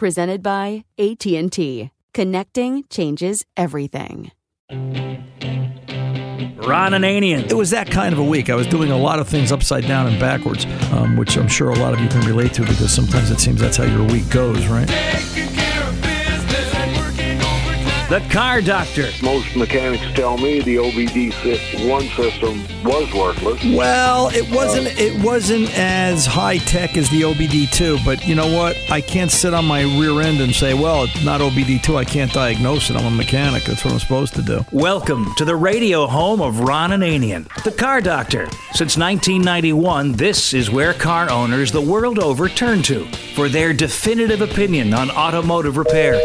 Presented by AT&T. Connecting changes everything. Ron Ananian. It was that kind of a week. I was doing a lot of things upside down and backwards, um, which I'm sure a lot of you can relate to because sometimes it seems that's how your week goes, right? The car doctor. Most mechanics tell me the OBD1 system was worthless. Well, it uh, wasn't. It wasn't as high tech as the OBD2, but you know what? I can't sit on my rear end and say, "Well, it's not OBD2. I can't diagnose it. I'm a mechanic. That's what I'm supposed to do." Welcome to the radio home of Ron Ananian, the car doctor. Since 1991, this is where car owners the world over turn to for their definitive opinion on automotive repair.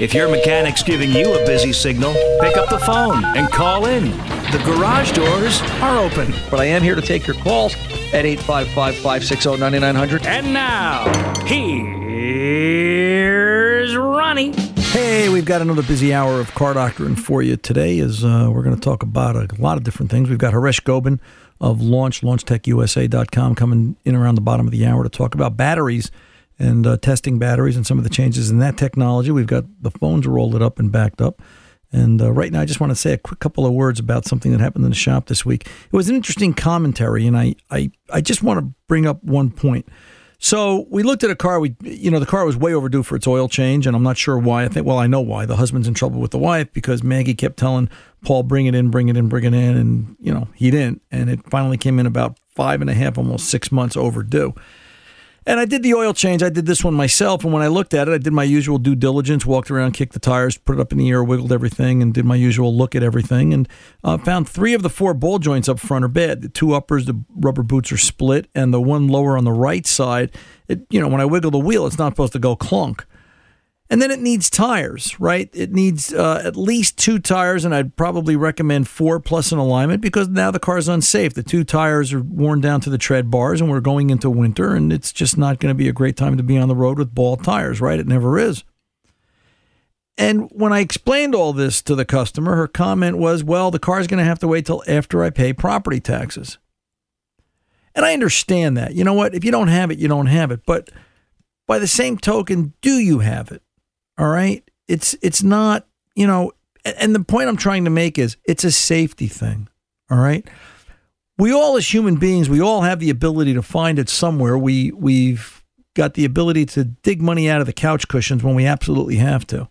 If your mechanic's giving you a busy signal, pick up the phone and call in. The garage doors are open. But I am here to take your calls at 855 560 9900. And now, here's Ronnie. Hey, we've got another busy hour of car doctoring for you today. As uh, we're going to talk about a lot of different things. We've got Haresh Gobin of Launch LaunchTechUSA.com coming in around the bottom of the hour to talk about batteries and uh, testing batteries and some of the changes in that technology. We've got the phones rolled up and backed up. And uh, right now, I just want to say a quick couple of words about something that happened in the shop this week. It was an interesting commentary, and I, I, I just want to bring up one point. So we looked at a car. We, you know, the car was way overdue for its oil change, and I'm not sure why. I think, well, I know why. The husband's in trouble with the wife because Maggie kept telling Paul, "Bring it in, bring it in, bring it in," and you know he didn't, and it finally came in about five and a half, almost six months overdue. And I did the oil change. I did this one myself. And when I looked at it, I did my usual due diligence, walked around, kicked the tires, put it up in the air, wiggled everything, and did my usual look at everything. And uh, found three of the four ball joints up front are bad. The two uppers, the rubber boots are split, and the one lower on the right side, it, you know, when I wiggle the wheel, it's not supposed to go clunk. And then it needs tires, right? It needs uh, at least two tires, and I'd probably recommend four plus an alignment because now the car's unsafe. The two tires are worn down to the tread bars, and we're going into winter, and it's just not going to be a great time to be on the road with ball tires, right? It never is. And when I explained all this to the customer, her comment was, well, the car's going to have to wait till after I pay property taxes. And I understand that. You know what? If you don't have it, you don't have it. But by the same token, do you have it? All right? It's it's not, you know, and the point I'm trying to make is it's a safety thing. All right? We all as human beings, we all have the ability to find it somewhere. We we've got the ability to dig money out of the couch cushions when we absolutely have to.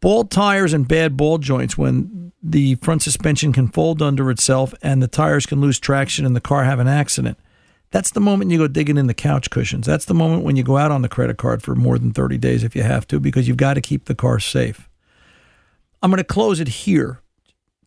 Bald tires and bad ball joints when the front suspension can fold under itself and the tires can lose traction and the car have an accident. That's the moment you go digging in the couch cushions. That's the moment when you go out on the credit card for more than 30 days if you have to, because you've got to keep the car safe. I'm going to close it here.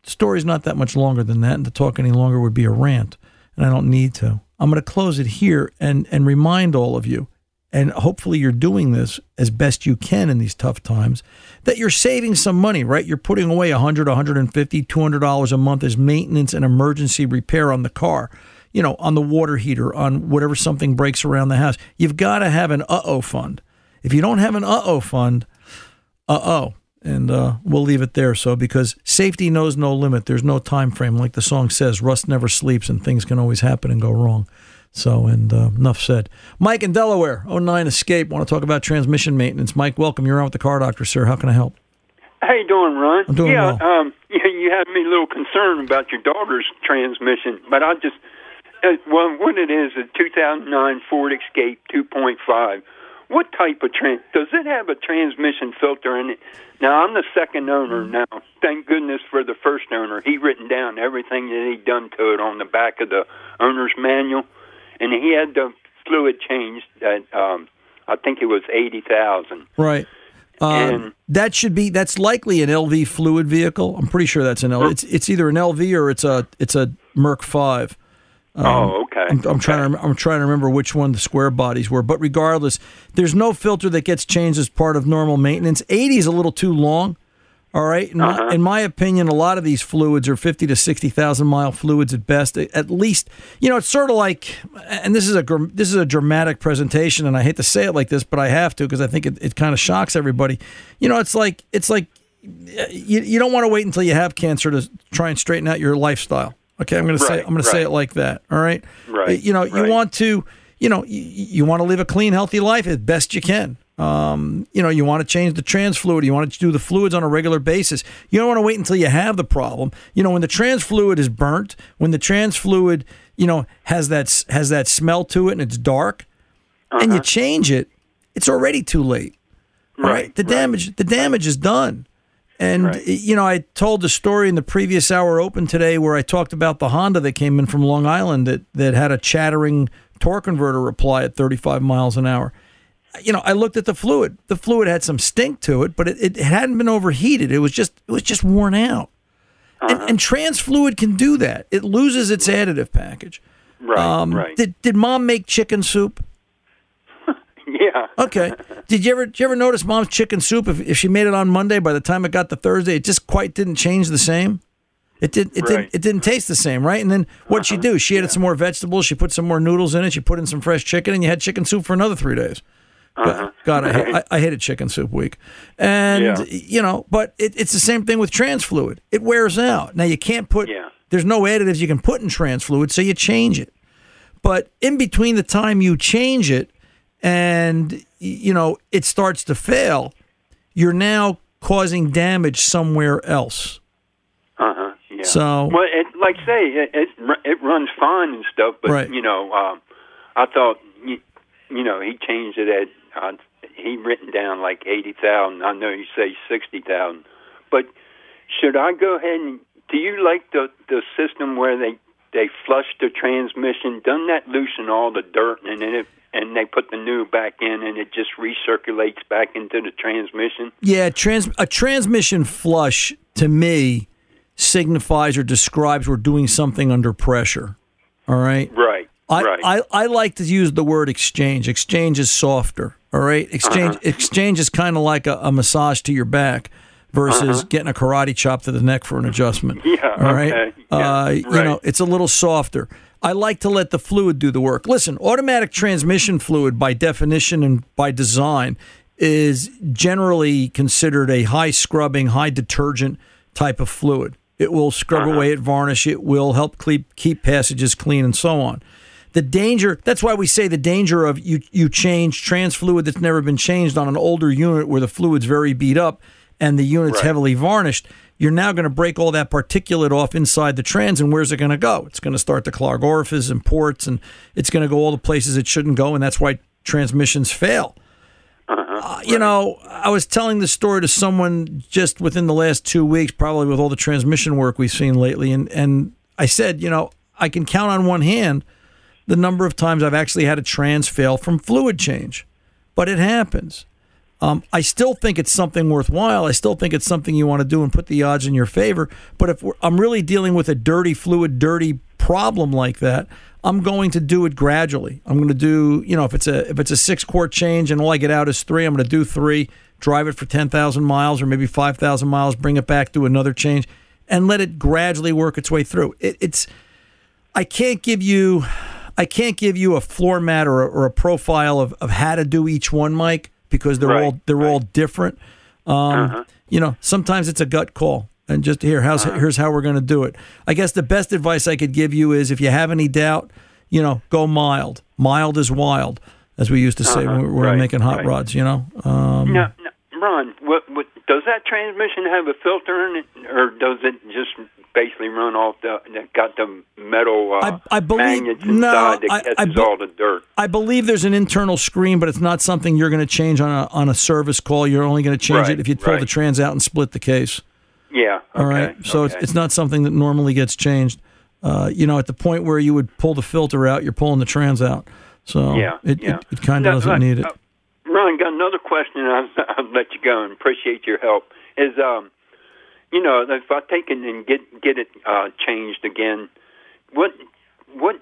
The story's not that much longer than that, and to talk any longer would be a rant, and I don't need to. I'm going to close it here and, and remind all of you and hopefully you're doing this as best you can in these tough times that you're saving some money right you're putting away 100 150 200 dollars a month as maintenance and emergency repair on the car you know on the water heater on whatever something breaks around the house you've got to have an uh-oh fund if you don't have an uh-oh fund uh-oh and uh, we'll leave it there so because safety knows no limit there's no time frame like the song says rust never sleeps and things can always happen and go wrong so, and uh, enough said. Mike in Delaware, 09 Escape. Want to talk about transmission maintenance. Mike, welcome. You're on with the car doctor, sir. How can I help? How you doing, Ron? I'm doing yeah, well. Um, yeah, you had me a little concerned about your daughter's transmission, but I just, uh, well, what it is, a 2009 Ford Escape 2.5. What type of trans? Does it have a transmission filter in it? Now I'm the second owner now. Thank goodness for the first owner. He written down everything that he done to it on the back of the owner's manual and he had the fluid changed at um, I think it was eighty thousand. Right. Um, that should be that's likely an LV fluid vehicle. I'm pretty sure that's an LV. It's it's either an LV or it's a it's a Merc five. Um, oh, okay. I'm, I'm trying to I'm trying to remember which one the square bodies were, but regardless, there's no filter that gets changed as part of normal maintenance. 80 is a little too long. All right. In, Uh-huh. my, in my opinion, a lot of these fluids are 50 to 60,000 mile fluids at best. At least, you know, it's sort of like, and this is a this is a dramatic presentation, and I hate to say it like this, but I have to because I think it, it kind of shocks everybody. You know, it's like it's like you, you don't want to wait until you have cancer to try and straighten out your lifestyle. Okay, I'm going to say I'm going to say it like that. All right. Right, You know, you right. want to, you know, you, you want to live a clean, healthy life as best you can. Um, you know, you want to change the trans fluid. You want to do the fluids on a regular basis. You don't want to wait until you have the problem. You know, when the trans fluid is burnt, when the trans fluid, you know, has that has that smell to it and it's dark, and you change it, it's already too late. Right, the damage the damage is done. And you know, I told the story in the previous hour open today where I talked about the Honda that came in from Long Island that that had a chattering torque converter reply at 35 miles an hour. You know, I looked at the fluid. The fluid had some stink to it, but it, it hadn't been overheated. It was just it was just worn out. And, and trans fluid can do that. It loses its additive package. Right, Um, right. Did did mom make chicken soup? Yeah. Okay. Did you ever did you ever notice mom's chicken soup? If, if she made it on Monday, by the time it got to Thursday, it just quite didn't change the same. It did. It Right. didn't. It didn't taste the same, right? And then what'd she uh-huh. do? She added some more vegetables. She put some more noodles in it. She put in some fresh chicken, and you had chicken soup for another three days. God, uh-huh. God, I, hate- I, I hated chicken soup week, and Yeah. you know, but it, it's the same thing with trans fluid. It wears out. Now you can't put. Yeah. There's no additives you can put in trans fluid, so you change it. But in between the time you change it and you know it starts to fail, you're now causing damage somewhere else. Uh huh. Yeah. So- well, it, like say it, it it runs fine and stuff, but Right. you know, um, I thought you, you know he changed it at uh, he written down like eighty thousand. I know you say sixty thousand, but should I go ahead and do you like the the system where they they flush the transmission? Doesn't that loosen all the dirt and then it and they put the new back in and it just recirculates back into the transmission? Yeah, trans a transmission flush to me signifies or describes we're doing something under pressure. All right. Right. I, right. I, I like to use the word exchange. Exchange is softer. All right. Exchange Uh-huh. exchange is kind of like a, a massage to your back versus Uh-huh. getting a karate chop to the neck for an adjustment. Yeah, All right. okay. Yeah, uh, You know, it's a little softer. I like to let the fluid do the work. Listen, automatic transmission fluid, by definition and by design, is generally considered a high scrubbing, high detergent type of fluid. It will scrub Uh-huh. away at varnish. It will help keep, keep passages clean and so on. the danger. That's why we say the danger of you you change trans fluid that's never been changed on an older unit where the fluid's very beat up and the unit's Right. heavily varnished. You're now going to break all that particulate off inside the trans, and where's it going to go? It's going to start to clog orifices and ports, and it's going to go all the places it shouldn't go, and that's why transmissions fail. Uh, you know, I was telling the story to someone just within the last two weeks, probably with all the transmission work we've seen lately, and and I said, you know, I can count on one hand the number of times I've actually had a trans fail from fluid change, but it happens. Um, I still think it's something worthwhile. I still think it's something you want to do and put the odds in your favor. But if I'm really dealing with a dirty fluid, dirty problem like that, I'm going to do it gradually. I'm going to do, you know, if it's a if it's a six quart change and all I get out is three, I'm going to do three, drive it for ten thousand miles or maybe five thousand miles, bring it back, do another change, and let it gradually work its way through. It, it's I can't give you I can't give you a floor mat or a, or a profile of, of how to do each one, Mike, because they're Right, all they're all different. Um, You know, sometimes it's a gut call, and just here, how's here's how we're going to do it. I guess the best advice I could give you is if you have any doubt, you know, go mild. Mild is wild, as we used to say when we were right, making hot right. rods. You know, um, Ron, what, what does that transmission have a filter in it, or does it just basically run off the that got the metal uh, I- I believe- magnets no, inside that I- catches I all the dirt? I believe there's an internal screen, but it's not something you're going to change on a on a service call. You're only going to change Right, it if you pull right. the trans out and split the case. Yeah. All right. So it's, it's not something that normally gets changed. Uh, you know, at the point where you would pull the filter out, you're pulling the trans out. So Yeah, it, yeah. it, it kind of doesn't need it. uh, Ron, got another question. I'll, I'll let you go and appreciate your help. Is um, you know, if I take it and get get it uh, changed again, what what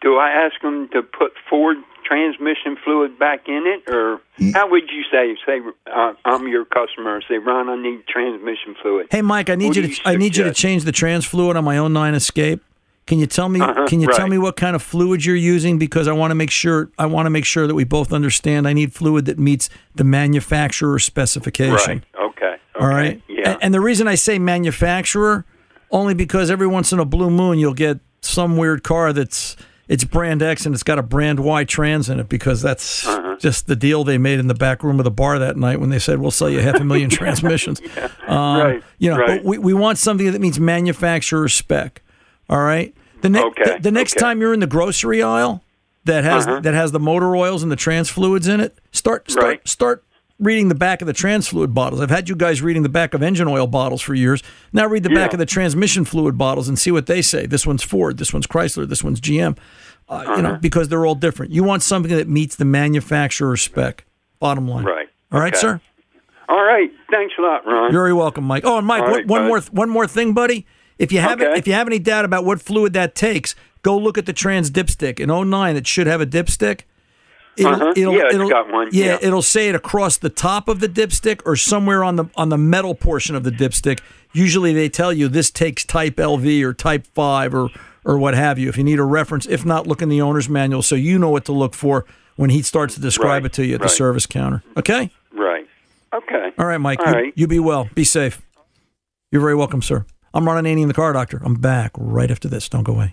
do I ask them to put Ford transmission fluid back in it, or how would you say? Say uh, I'm your customer. Say, Ron, I need transmission fluid. Hey, Mike, I need What you to you I need you to change the trans fluid on my own nine Escape. Can you tell me? Uh-huh, can you tell me what kind of fluid you're using? Because I want to make sure I want to make sure that we both understand. I need fluid that meets the manufacturer specification. Right. Okay. All right. Yeah. And, and the reason I say manufacturer, only because every once in a blue moon you'll get some weird car that's it's brand X and it's got a brand Y trans in it because that's Uh-huh. just the deal they made in the back room of the bar that night when they said we'll sell you half a million transmissions. Um, Right, You know, right. we, we want something that means manufacturer spec. All right. The, ne- Okay, the, the next okay. time you're in the grocery aisle that has Uh-huh. that has the motor oils and the trans fluids in it, start start Right. start reading the back of the trans fluid bottles. I've had you guys reading the back of engine oil bottles for years. Now read the back of the transmission fluid bottles and see what they say. This one's Ford, this one's Chrysler, this one's GM. Uh, You Uh-huh. know, because they're all different. You want something that meets the manufacturer spec. Bottom line. Right. All right, Okay. sir. All right. Thanks a lot, Ron. You're very welcome, Mike. Oh, and Mike, one- right, one bud. more one more thing, buddy. If you have Okay. if you have any doubt about what fluid that takes, go look at the trans dipstick. In 09, it should have a dipstick. It'll, Uh-huh. it'll, Yeah, it's it'll- got one. Yeah, Yeah. it'll say it across the top of the dipstick or somewhere on the on the metal portion of the dipstick. Usually, they tell you this takes type LV or type five or or what have you. If you need a reference, if not, look in the owner's manual so you know what to look for when he starts to describe Right, it to you at the service counter. Okay. Right. Okay. All right, Mike. All you, right. you be well. Be safe. You're very welcome, sir. I'm Ron Ananian, the car doctor. I'm back right after this. Don't go away.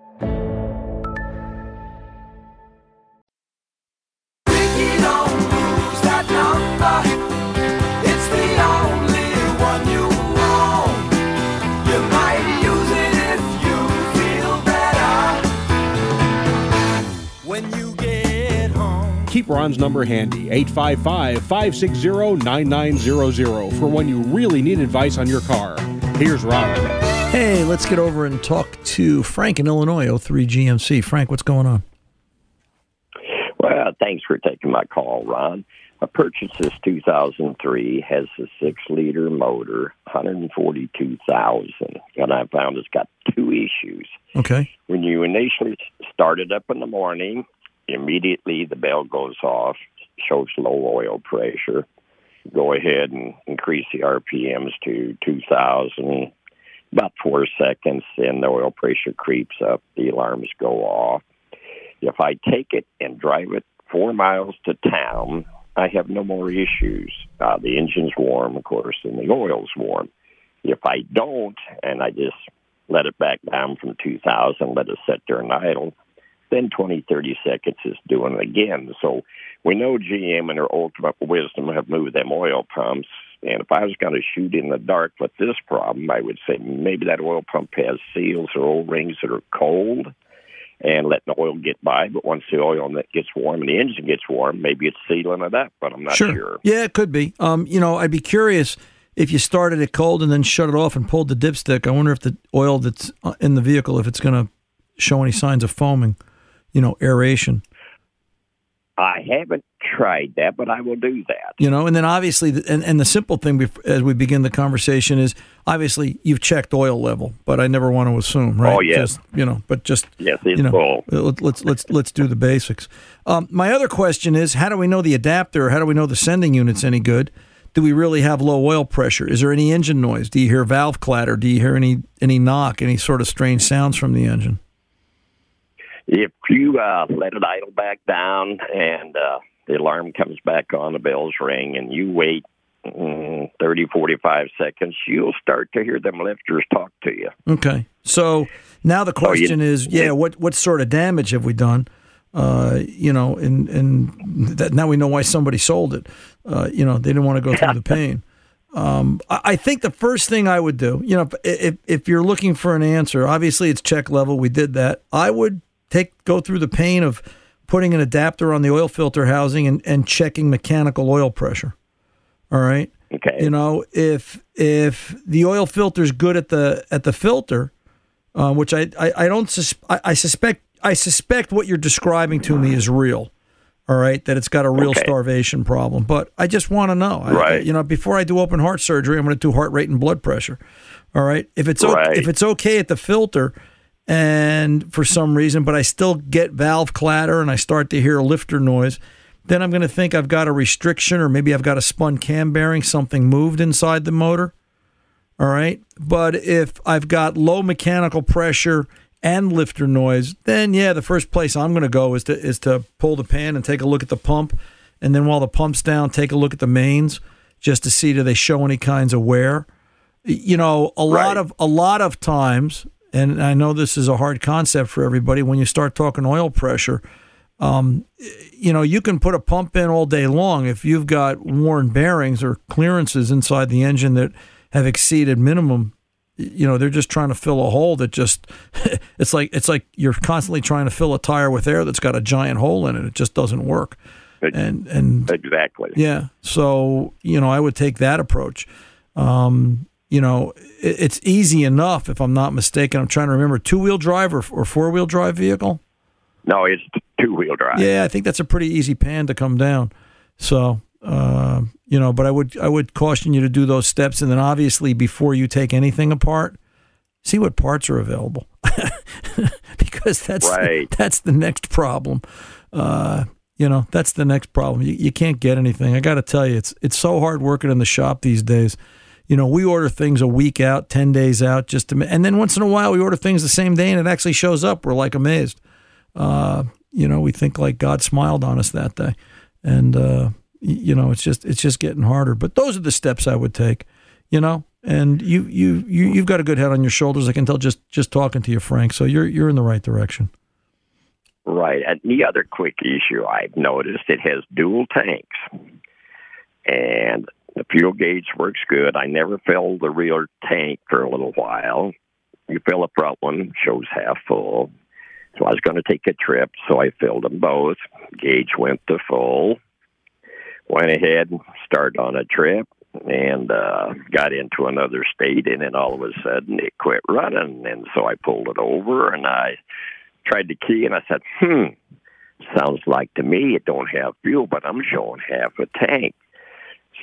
Keep Ron's number handy, 855 560 9900, for when you really need advice on your car. Here's Ron. Hey, let's get over and talk to Frank in Illinois, 03 GMC. Frank, what's going on? Well, thanks for taking my call, Ron. I purchased this 2003, has a six liter motor, 142,000, and I found it's got two issues. Okay. When you initially start it up in the morning, immediately the bell goes off, shows low oil pressure. Go ahead and increase the RPMs to 2,000, about four seconds, then the oil pressure creeps up, the alarms go off. If I take it and drive it four miles to town, I have no more issues. Uh, the engine's warm, of course, and the oil's warm. If I don't, and I just let it back down from 2,000, let it sit there and idle, then 20, 30 seconds is doing it again. So we know GM and their ultimate wisdom have moved them oil pumps. And if I was going to shoot in the dark with this problem, I would say maybe that oil pump has seals or O-rings that are cold and letting the oil get by. But once the oil gets warm and the engine gets warm, maybe it's sealing it up, but I'm not sure. sure. Yeah, it could be. Um, you know, I'd be curious if you started it cold and then shut it off and pulled the dipstick. I wonder if the oil that's uh, in the vehicle, if it's going to show any signs of foaming, you know, aeration. I haven't tried that, but I will do that. You know, and then obviously, and, and the simple thing as we begin the conversation is obviously you've checked oil level, but I never want to assume, right? Oh, yes. Just, you know, but just yes, it's you know, full. let's let's let's do the basics. Um, my other question is, how do we know the adapter? How do we know the sending unit's any good? Do we really have low oil pressure? Is there any engine noise? Do you hear valve clatter? Do you hear any any knock? Any sort of strange sounds from the engine? If you uh, let it idle back down and uh, the alarm comes back on, the bells ring, and you wait mm, 30, 45 seconds, you'll start to hear them lifters talk to you. Okay. So now the Oh, you- question is, yeah, what what sort of damage have we done? Uh, you know, and and that now we know why somebody sold it. Uh, you know, they didn't want to go through the pain. Um, I, I think the first thing I would do, you know, if, if if you're looking for an answer, obviously it's check level. We did that. I would take go through the pain of putting an adapter on the oil filter housing and, and checking mechanical oil pressure. All right. Okay. You know, if if the oil filter's good at the at the filter, uh, which I I, I don't sus- I, I suspect I suspect what you're describing to me is real. All right, that it's got a real Okay. starvation problem, but I just want to know. I- Right. you know, before I do open heart surgery, I'm going to do heart rate and blood pressure. All right. If it's o- Right. if it's okay at the filter, and for some reason, but I still get valve clatter and I start to hear a lifter noise, then I'm going to think I've got a restriction or maybe I've got a spun cam bearing, something moved inside the motor. All right. But if I've got low mechanical pressure and lifter noise, then yeah, the first place I'm going to go is to is to pull the pan and take a look at the pump, and then while the pump's down, take a look at the mains just to see do they show any kinds of wear. You know, a lot of a lot of times, and I know this is a hard concept for everybody. When you start talking oil pressure. Um, you know, you can put a pump in all day long if you've got worn bearings or clearances inside the engine that have exceeded minimum. You know they're just trying to fill a hole that just it's like it's like you're constantly trying to fill a tire with air that's got a giant hole in it. It just doesn't work. And and exactly. Yeah. So you know i would take that approach. Um, you know it, it's easy enough if i'm not mistaken i'm trying to remember two-wheel drive or, or four-wheel drive vehicle no it's two-wheel drive yeah i think that's a pretty easy pan to come down so uh, you know, but I would I would caution you to do those steps, and then obviously before you take anything apart, see what parts are available, because that's right. that's the next problem. Uh, you know, that's the next problem. You, you can't get anything. I got to tell you, it's it's so hard working in the shop these days. You know, we order things a week out, ten days out, just to, and then once in a while we order things the same day, and it actually shows up. We're like amazed. Uh, you know, we think like God smiled on us that day, and uh, you know, it's just it's just getting harder. But those are the steps I would take, you know. And you you you you've got a good head on your shoulders. I can tell just just talking to you, Frank. So you're you're in the right direction. Right. And the other quick issue I've noticed it has dual tanks, and the fuel gauge works good. I never fill the rear tank for a little while. You fill the front one, shows half full. So I was going to take a trip, so I filled them both. Gauge went to full went ahead and started on a trip and uh, got into another state, and then all of a sudden it quit running, and so I pulled it over and I tried to key, and I said, "Hmm, sounds like to me it don't have fuel, but I'm showing half a tank."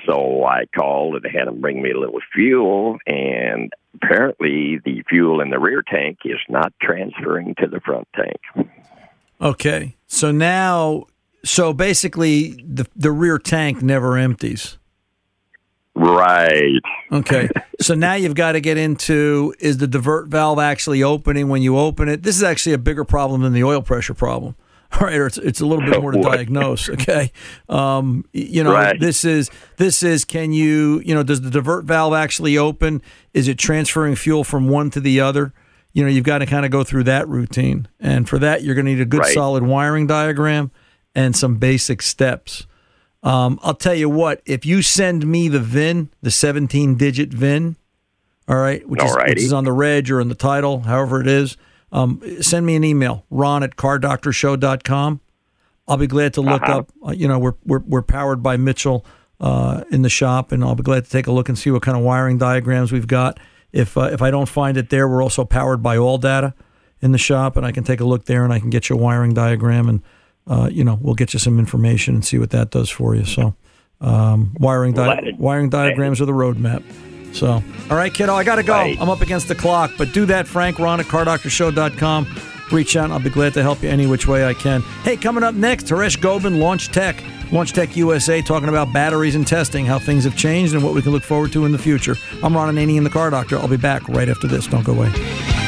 So I called and had them bring me a little fuel, and apparently the fuel in the rear tank is not transferring to the front tank. Okay, so now so basically, the the rear tank never empties. Right. Okay. so now you've got to get into is the divert valve actually opening when you open it? This is actually a bigger problem than the oil pressure problem. All right, or it's, it's a little bit more to diagnose. Okay, um, you know Right. this is this is can you you know does the divert valve actually open? Is it transferring fuel from one to the other? You know you've got to kind of go through that routine, and for that you're going to need a good Right. solid wiring diagram and some basic steps. Um, I'll tell you what, if you send me the VIN, the 17 digit VIN, all right, which is, which is on the reg or in the title, however it is, um, send me an email, ron at cardoctorshow.com. I'll be glad to look Uh-huh. up, uh, you know, we're, we're, we're powered by Mitchell uh, in the shop, and I'll be glad to take a look and see what kind of wiring diagrams we've got. If, uh, if I don't find it there, we're also powered by ALLDATA in the shop, and I can take a look there and I can get you a wiring diagram and uh, you know, we'll get you some information and see what that does for you. So, um, wiring di- wiring diagrams are the roadmap. So, all right, kiddo, I got to go. Right. I'm up against the clock, but do that, Frank, Ron at cardoctorshow.com. Reach out. and I'll be glad to help you any which way I can. Hey, coming up next, Haresh Gobin, Launch Tech. Launch Tech USA talking about batteries and testing, how things have changed, and what we can look forward to in the future. I'm Ron Ananian, the Car Doctor. I'll be back right after this. Don't go away.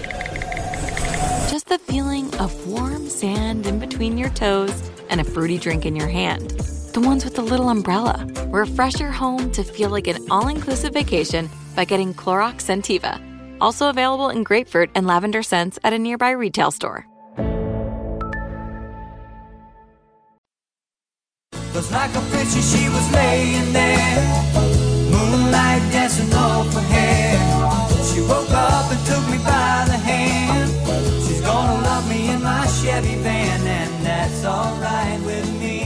just the feeling of warm sand in between your toes and a fruity drink in your hand. The ones with the little umbrella. Refresh your home to feel like an all inclusive vacation by getting Clorox Scentiva. Also available in grapefruit and lavender scents at a nearby retail store. Like a picture she was laying there, moonlight dancing her Chevy van, and that's alright with me.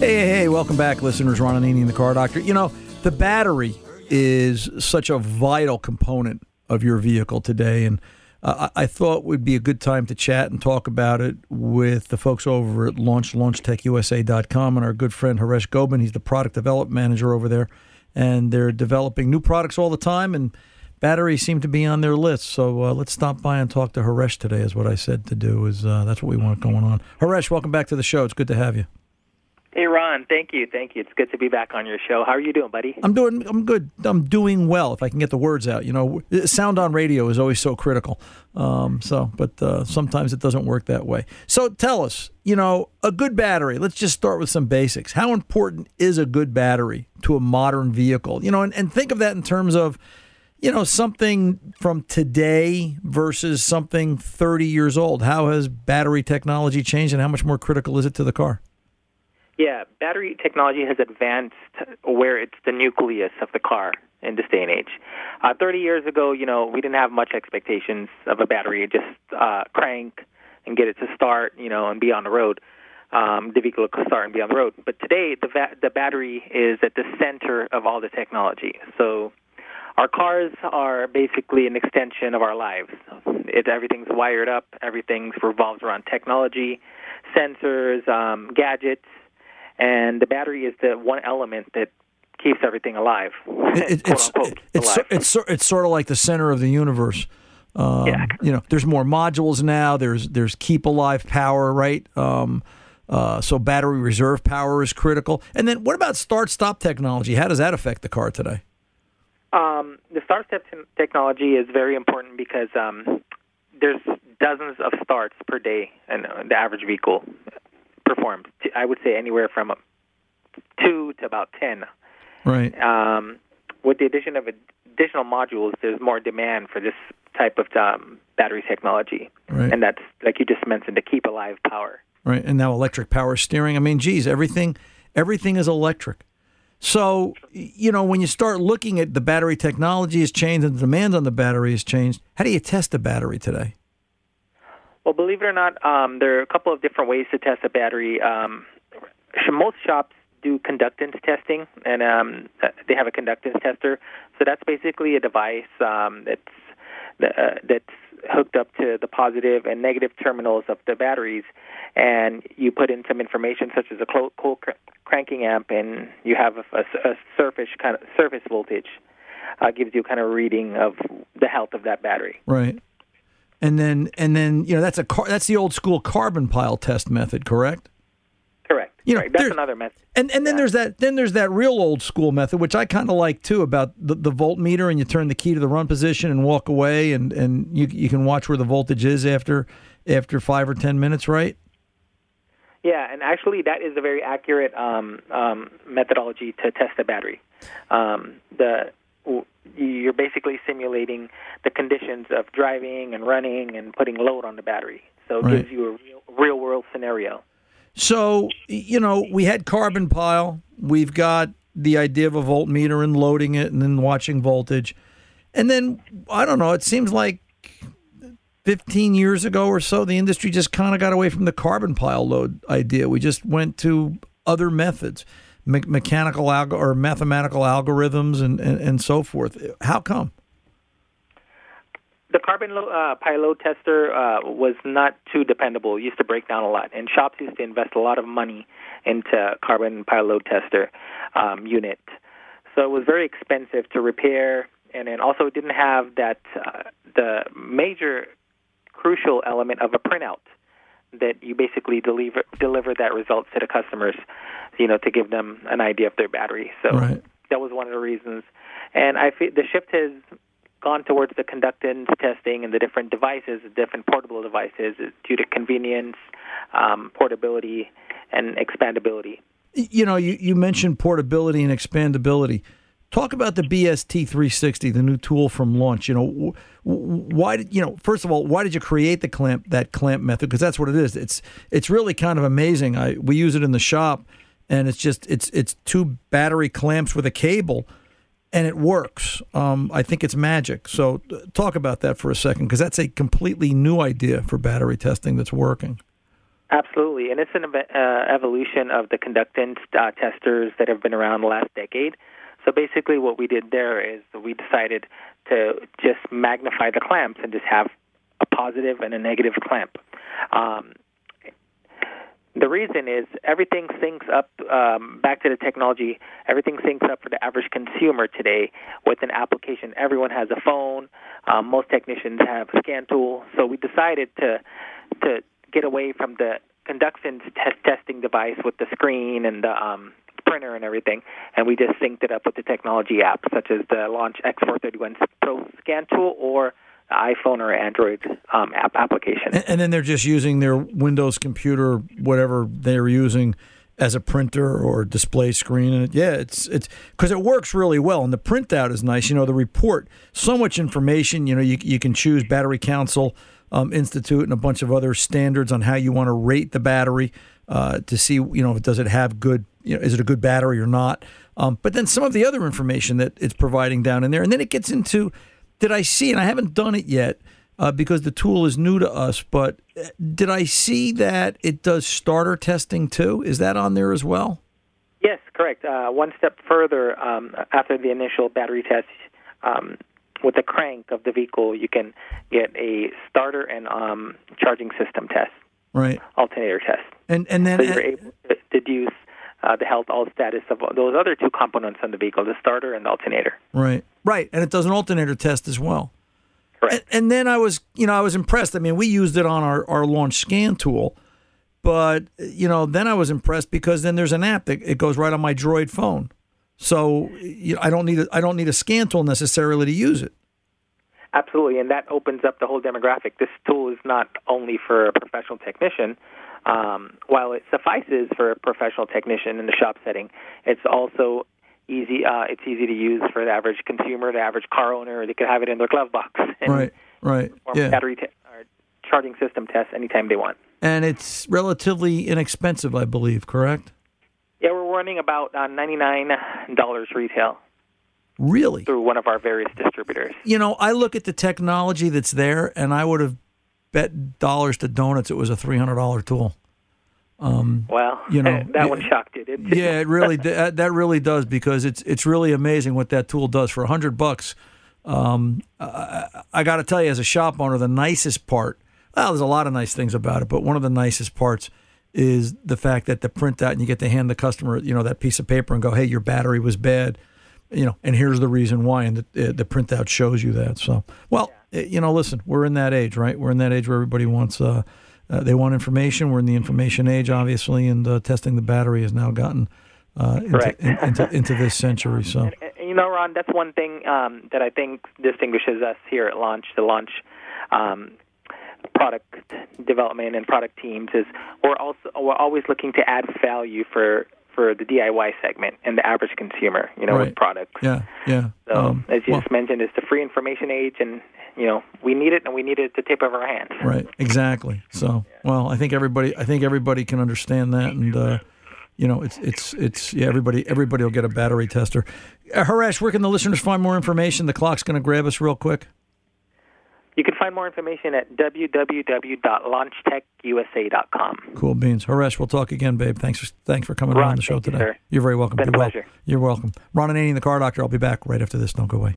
Hey, hey, hey, welcome back, listeners. Ron Ananian the Car Doctor. You know, the battery is such a vital component of your vehicle today, and uh, I thought would be a good time to chat and talk about it with the folks over at Launch, LaunchTechUSA.com, and our good friend Haresh Gobin. He's the product development manager over there, and they're developing new products all the time, and batteries seem to be on their list. So uh, let's stop by and talk to Haresh today. Is what I said to do. Is uh, that's what we want going on. Haresh, welcome back to the show. It's good to have you. Hey Ron, thank you, thank you. It's good to be back on your show. How are you doing, buddy? I'm doing. I'm good. I'm doing well. If I can get the words out, you know, sound on radio is always so critical. Um, so, but uh, sometimes it doesn't work that way. So, tell us, you know, a good battery. Let's just start with some basics. How important is a good battery to a modern vehicle? You know, and, and think of that in terms of, you know, something from today versus something 30 years old. How has battery technology changed, and how much more critical is it to the car? Yeah, battery technology has advanced where it's the nucleus of the car in this day and age. Uh, 30 years ago, you know, we didn't have much expectations of a battery. Just uh, crank and get it to start, you know, and be on the road. Um, the vehicle could start and be on the road. But today, the va- the battery is at the center of all the technology. So our cars are basically an extension of our lives. It, everything's wired up. Everything revolves around technology, sensors, um, gadgets, and the battery is the one element that keeps everything alive. It, it, it's it's so- it's so- it's sort of like the center of the universe. Um, Yeah. You know, there's more modules now. There's there's keep alive power, right? Um, uh, so battery reserve power is critical. And then what about start stop technology? How does that affect the car today? Um, the start stop te- technology is very important because um, there's dozens of starts per day, and uh, the average vehicle performs. I would say anywhere from two to about ten. Right. Um, with the addition of additional modules, there's more demand for this type of um, battery technology, Right. and that's like you just mentioned, the keep alive power. Right. And now electric power steering. I mean, geez, everything everything is electric. So, you know, when you start looking at the battery technology has changed and the demands on the battery has changed, how do you test a battery today? Well, believe it or not, um, there are a couple of different ways to test a battery. Um, most shops do conductance testing, and um, uh, they have a conductance tester. So that's basically a device um, that's uh, that's hooked up to the positive and negative terminals of the batteries, and you put in some information such as a cold cr- cranking amp, and you have a, a, a surface kind of surface voltage. Uh, gives you kind of reading of the health of that battery. Right. And then and then you know that's a car, that's the old school carbon pile test method, correct? You know, right. That's another method. And and then there's that then there's that real old school method which I kind of like too about the, the voltmeter and you turn the key to the run position and walk away and and you you can watch where the voltage is after after 5 or 10 minutes, right? Yeah, and actually, that is a very accurate um, um, methodology to test the battery. Um, the you're basically simulating the conditions of driving and running and putting load on the battery. So it Right. gives you a real, real world scenario. So, you know, we had carbon pile. We've got the idea of a voltmeter and loading it and then watching voltage. And then, I don't know, it seems like 15 years ago or so, the industry just kind of got away from the carbon pile load idea. We just went to other methods, me- mechanical alg- or mathematical algorithms and, and, and so forth. How come? The carbon lo- uh, pile load tester uh, was not too dependable. It used to break down a lot, and shops used to invest a lot of money into carbon pile load tester um, unit. So it was very expensive to repair, and then also it didn't have that uh, the major crucial element of a printout that you basically deliver deliver that results to the customers, you know, to give them an idea of their battery. So Right. that was one of the reasons. And I feel the shift has gone towards the conductance testing and the different devices, the different portable devices, due to convenience, um, portability, and expandability. you know, you, you mentioned portability and expandability. Talk about the BST 360, the new tool from launch. You know, wh- wh- why did you know? First of all, why did you create the clamp that clamp method? Because that's what it is. It's it's really kind of amazing. I we use it in the shop, and it's just it's it's two battery clamps with a cable, and it works. Um, I think it's magic. So uh, talk about that for a second, because that's a completely new idea for battery testing that's working. Absolutely, and it's an uh, evolution of the conductance uh, testers that have been around the last decade. So basically, what we did there is we decided to just magnify the clamps and just have a positive and a negative clamp. Um, the reason is everything syncs up um, back to the technology. Everything syncs up for the average consumer today with an application. Everyone has a phone. Um, most technicians have a scan tool. So we decided to to get away from the conductance test testing device with the screen and the um, printer and everything, and we just synced it up with the technology app, such as the Launch X431 Pro scan tool or iPhone or Android um, app application. And, and then they're just using their Windows computer, whatever they're using, as a printer or display screen. And yeah, it's it's because it works really well. And the printout is nice. You know, the report, so much information. You know, you you can choose Battery Council um, Institute and a bunch of other standards on how you want to rate the battery uh, to see, you know, does it have good, you know, is it a good battery or not. Um, but then some of the other information that it's providing down in there, and then it gets into did I see, and I haven't done it yet uh, because the tool is new to us, but uh, did I see that it does starter testing too? Is that on there as well? Yes, correct. Uh, one step further, um, after the initial battery test, um, with the crank of the vehicle, you can get a starter and um, charging system test, Right. alternator test. And and then so you're able to deduce uh, the health, all status of those other two components on the vehicle, the starter and the alternator. Right. Right. And it does an alternator test as well. Correct. And, and then I was, you know, I was impressed. I mean, we used it on our, our launch scan tool, but, you know, then I was impressed because then there's an app that it goes right on my Droid phone. So you know, I don't need a, I don't need a scan tool necessarily to use it. Absolutely, and that opens up the whole demographic. This tool is not only for a professional technician. Um, while it suffices for a professional technician in the shop setting, it's also easy. Uh, it's easy to use for the average consumer, the average car owner. They could have it in their glove box and Right. Right. Yeah. battery te- or charging system tests anytime they want. And it's relatively inexpensive, I believe. Correct. Yeah, we're running about uh, ninety-nine dollars retail Really. through one of our various distributors. You know, I look at the technology that's there, and I would have bet dollars to donuts it was a three hundred dollar tool. Um, Well, you know, that one shocked you, didn't it? yeah, it really that that really does because it's it's really amazing what that tool does for a hundred bucks. Um, I, I got to tell you, as a shop owner, the nicest part. Well, there's a lot of nice things about it, but one of the nicest parts is the fact that the printout and you get to hand the customer, you know, that piece of paper and go, "Hey, your battery was bad," you know, and here's the reason why, and the, the printout shows you that. So, well, eh, you know, listen, we're in that age, right? We're in that age where everybody wants. Uh, uh, they want information. We're in the information age, obviously, and uh, testing the battery has now gotten uh, into, in, into into this century. So, And, You know, Ron, that's one thing um, that I think distinguishes us here at Launch, the Launch um, product development and product teams, is we're also we're always looking to add value for for the DIY segment and the average consumer. You know, Right. with products. yeah, yeah. So, Um, as you well, just mentioned, it's the free information age, and you know, we need it, and we need it at the tip of our hands. Right, exactly. So, well, I think everybody, I think everybody can understand that, and uh, you know, it's it's it's yeah, everybody everybody will get a battery tester. Uh, Harash, where can the listeners find more information? The clock's going to grab us real quick. You can find more information at www.launchtechusa.com. Cool beans, Harash. We'll talk again, babe. Thanks for thanks for coming Ron, on the show you, today. sir. You're very welcome. Been a You're wel- pleasure. You're welcome. Ron Ananian, the car doctor. I'll be back right after this. Don't go away.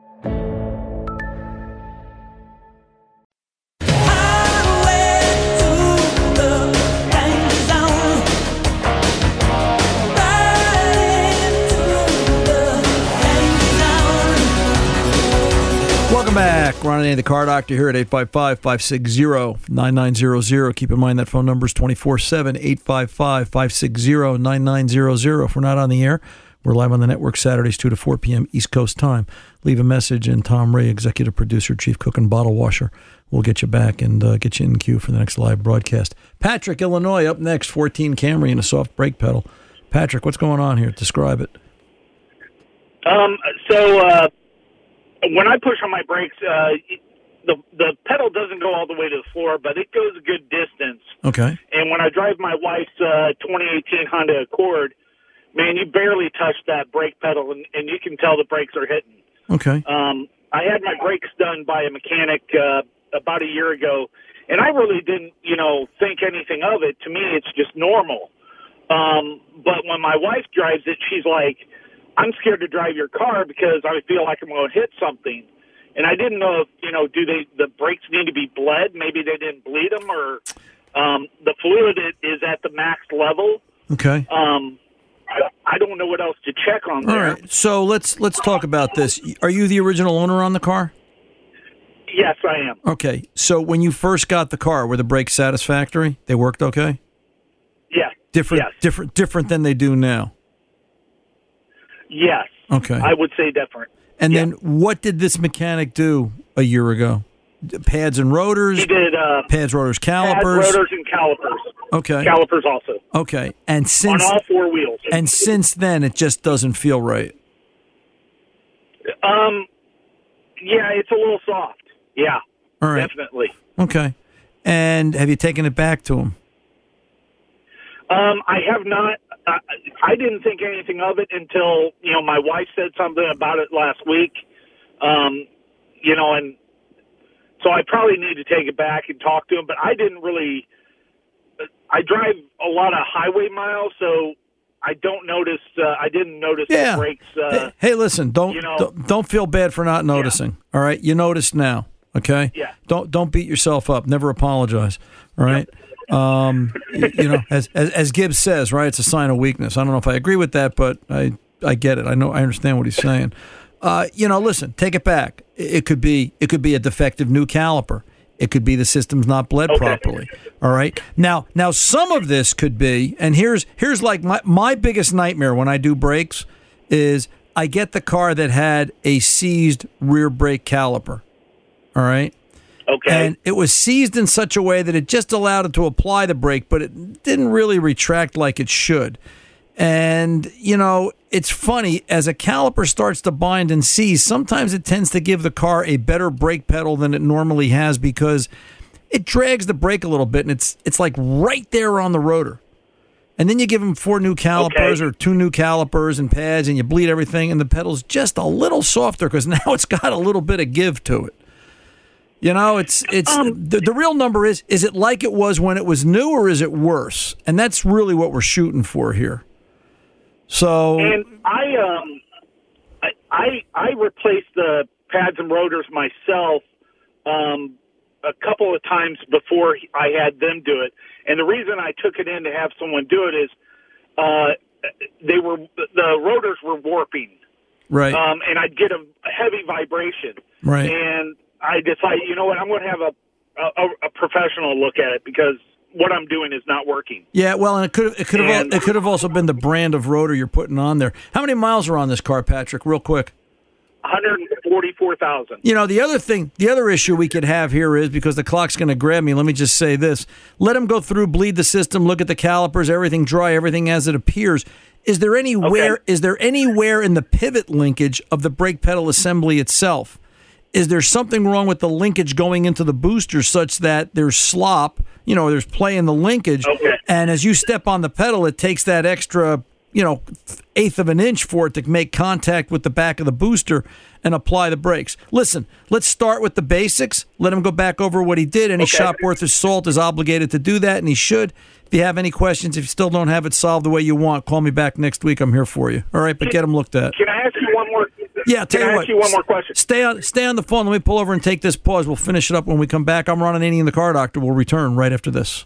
And the car doctor here at 855 560 9900. Keep in mind that phone number is 24 7 855 560 9900. If we're not on the air, we're live on the network Saturdays 2 to 4 p.m. East Coast time. Leave a message, and Tom Ray, executive producer, chief cook, and bottle washer, will get you back and uh, get you in queue for the next live broadcast. Patrick, Illinois, up next 14 Camry and a soft brake pedal. Patrick, what's going on here? Describe it. Um, so uh, when I push on my brakes, uh, the the pedal doesn't go all the way to the floor, but it goes a good distance. Okay. And when I drive my wife's uh, 2018 Honda Accord, man, you barely touch that brake pedal, and, and you can tell the brakes are hitting. Okay. Um, I had my brakes done by a mechanic uh, about a year ago, and I really didn't, you know, think anything of it. To me, it's just normal. Um, but when my wife drives it, she's like, "I'm scared to drive your car because I feel like I'm going to hit something." And I didn't know if you know, do they the brakes need to be bled? Maybe they didn't bleed them, or um, the fluid is at the max level. Okay. Um, I, I don't know what else to check on All there. right. So let's let's talk about this. Are you the original owner on the car? Yes, I am. Okay. So when you first got the car, were the brakes satisfactory? They worked okay? Yes. Different Yes. different different than they do now. Yes. Okay. I would say different. And then what did this mechanic do a year ago? Pads and rotors? He did uh, Pads, rotors, calipers. pads, rotors, and calipers. Okay. Calipers also Okay. And since on all four wheels. and since then it just doesn't feel right. Um, yeah, it's a little soft. Yeah, All right. definitely. Okay. And have you taken it back to him? Um, I have not. I, I didn't think anything of it until you know my wife said something about it last week. Um, you know, and so I probably need to take it back and talk to him. But I didn't really. I drive a lot of highway miles, so I don't notice. Uh, I didn't notice Yeah. the brakes. Uh, Hey, listen, don't, you know- don't don't feel bad for not noticing. All right, you noticed now. Okay. Yeah. Don't don't beat yourself up. Never apologize. All right. Um, you know, as, as as Gibbs says, right? It's a sign of weakness. I don't know if I agree with that, but I I get it. I know I understand what he's saying. Uh, you know, listen, take it back. It it could be it could be a defective new caliper. It could be the system's not bled properly. All right. Now now some of this could be, and here's here's like my my biggest nightmare when I do brakes is I get the car that had a seized rear brake caliper. All right. Okay. And it was seized in such a way that it just allowed it to apply the brake, but it didn't really retract like it should. And, you know, it's funny, as a caliper starts to bind and seize, sometimes it tends to give the car a better brake pedal than it normally has because it drags the brake a little bit and it's it's like right there on the rotor. And then you give them four new calipers or two new calipers and pads and you bleed everything and the pedal's just a little softer because now it's got a little bit of give to it. You know, it's it's the, the real number is is it like it was when it was new or is it worse? And that's really what we're shooting for here. So And I um I I, I replaced the pads and rotors myself um a couple of times before I had them do it. And the reason I took it in to have someone do it is uh they were the rotors were warping. Right. Um and I'd get a heavy vibration. Right. And I decided, you know what, I'm going to have a, a a professional look at it because what I'm doing is not working. yeah, well, and it could it could have And- it could have also been the brand of rotor you're putting on there. How many miles are on this car, Patrick? Real quick. 144,000. You know, the other thing, the other issue we could have here is because the clock's going to grab me. Let me just say this: let him go through, bleed the system, look at the calipers, everything dry, everything as it appears. Is there anywhere? Is there anywhere in the pivot linkage of the brake pedal assembly itself? Is there something wrong with the linkage going into the booster such that there's slop? You know, there's play in the linkage, and as you step on the pedal, it takes that extra, you know, eighth of an inch for it to make contact with the back of the booster and apply the brakes. Listen, let's start with the basics. Let him go back over what he did. Any shop worth his salt is obligated to do that, and he should. If you have any questions, if you still don't have it solved the way you want, call me back next week. I'm here for you. All right, but get him looked at. Can I ask you one more? Yeah, tell Can you I what. ask you one more question? Stay on, stay on the phone. Let me pull over and take this pause. We'll finish it up when we come back. I'm Ron Ananian, the car doctor. We'll return right after this.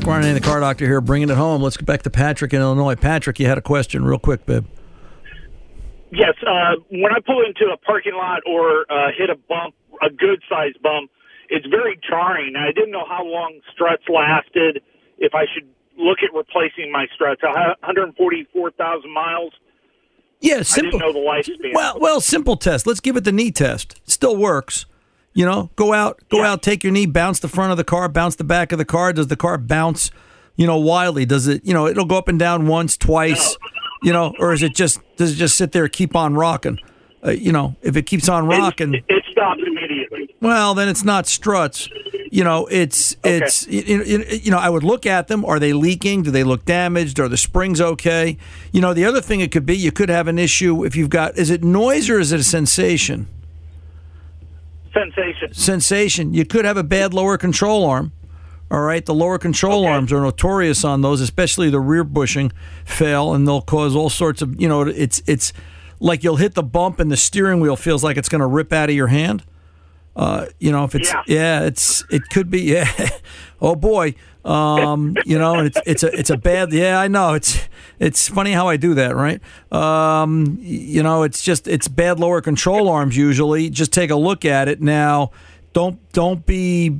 Back. Ron the Car Doctor here, bringing it home. Let's get back to Patrick in Illinois. Patrick, you had a question real quick, babe. Yes, uh, when I pull into a parking lot or uh, hit a bump, a good sized bump, it's very jarring. I didn't know how long struts lasted. If I should look at replacing my struts, I have 144,000 miles. Yeah, simple. I didn't know the lifespan. Well, well, simple test. Let's give it the knee test. It still works. You know, go out, go out, take your knee, bounce the front of the car, bounce the back of the car. Does the car bounce, you know, wildly? Does it, you know, it'll go up and down once, twice, you know, or is it just does it just sit there, keep on rocking? Uh, you know, if it keeps on rocking, It, it stopped immediately. well, then it's not struts. You know, it's it's you, you, you know, I would look at them. Are they leaking? Do they look damaged? Are the springs okay? You know, the other thing it could be, you could have an issue if you've got is it noise or is it a sensation? Sensation. Sensation. You could have a bad lower control arm. All right, the lower control arms are notorious on those, especially the rear bushing fail, and they'll cause all sorts of. You know, it's it's like you'll hit the bump and the steering wheel feels like it's going to rip out of your hand. Uh, you know, if it's yeah. it's it could be yeah. oh boy, um, you know, it's it's a it's a bad yeah. I know it's it's funny how I do that, right? Um, you know, it's just it's bad lower control arms usually. Just take a look at it now. Don't don't be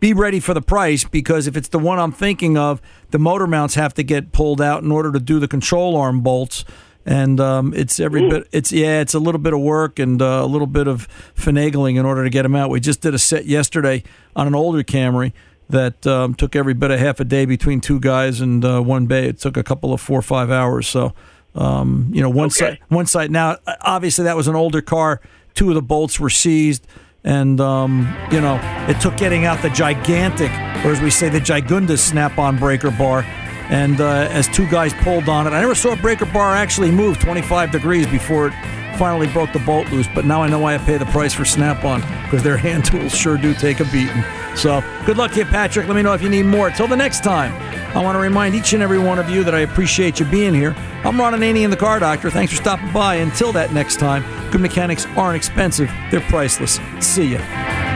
be ready for the price because if it's the one I'm thinking of, the motor mounts have to get pulled out in order to do the control arm bolts. And um, it's every bit. It's yeah. It's a little bit of work and uh, a little bit of finagling in order to get them out. We just did a set yesterday on an older Camry that um, took every bit of half a day between two guys and uh, one bay. It took a couple of four or five hours. So um, you know, one side, one side. Now, obviously, that was an older car. Two of the bolts were seized, and um, you know, it took getting out the gigantic, or as we say, the gigundous snap-on breaker bar. And uh, as two guys pulled on it, I never saw a breaker bar actually move 25 degrees before it finally broke the bolt loose. But now I know why I pay the price for Snap-on because their hand tools sure do take a beating. So good luck here, Patrick. Let me know if you need more. Till the next time, I want to remind each and every one of you that I appreciate you being here. I'm Ron Ananian, the Car Doctor. Thanks for stopping by. Until that next time, good mechanics aren't expensive; they're priceless. See ya.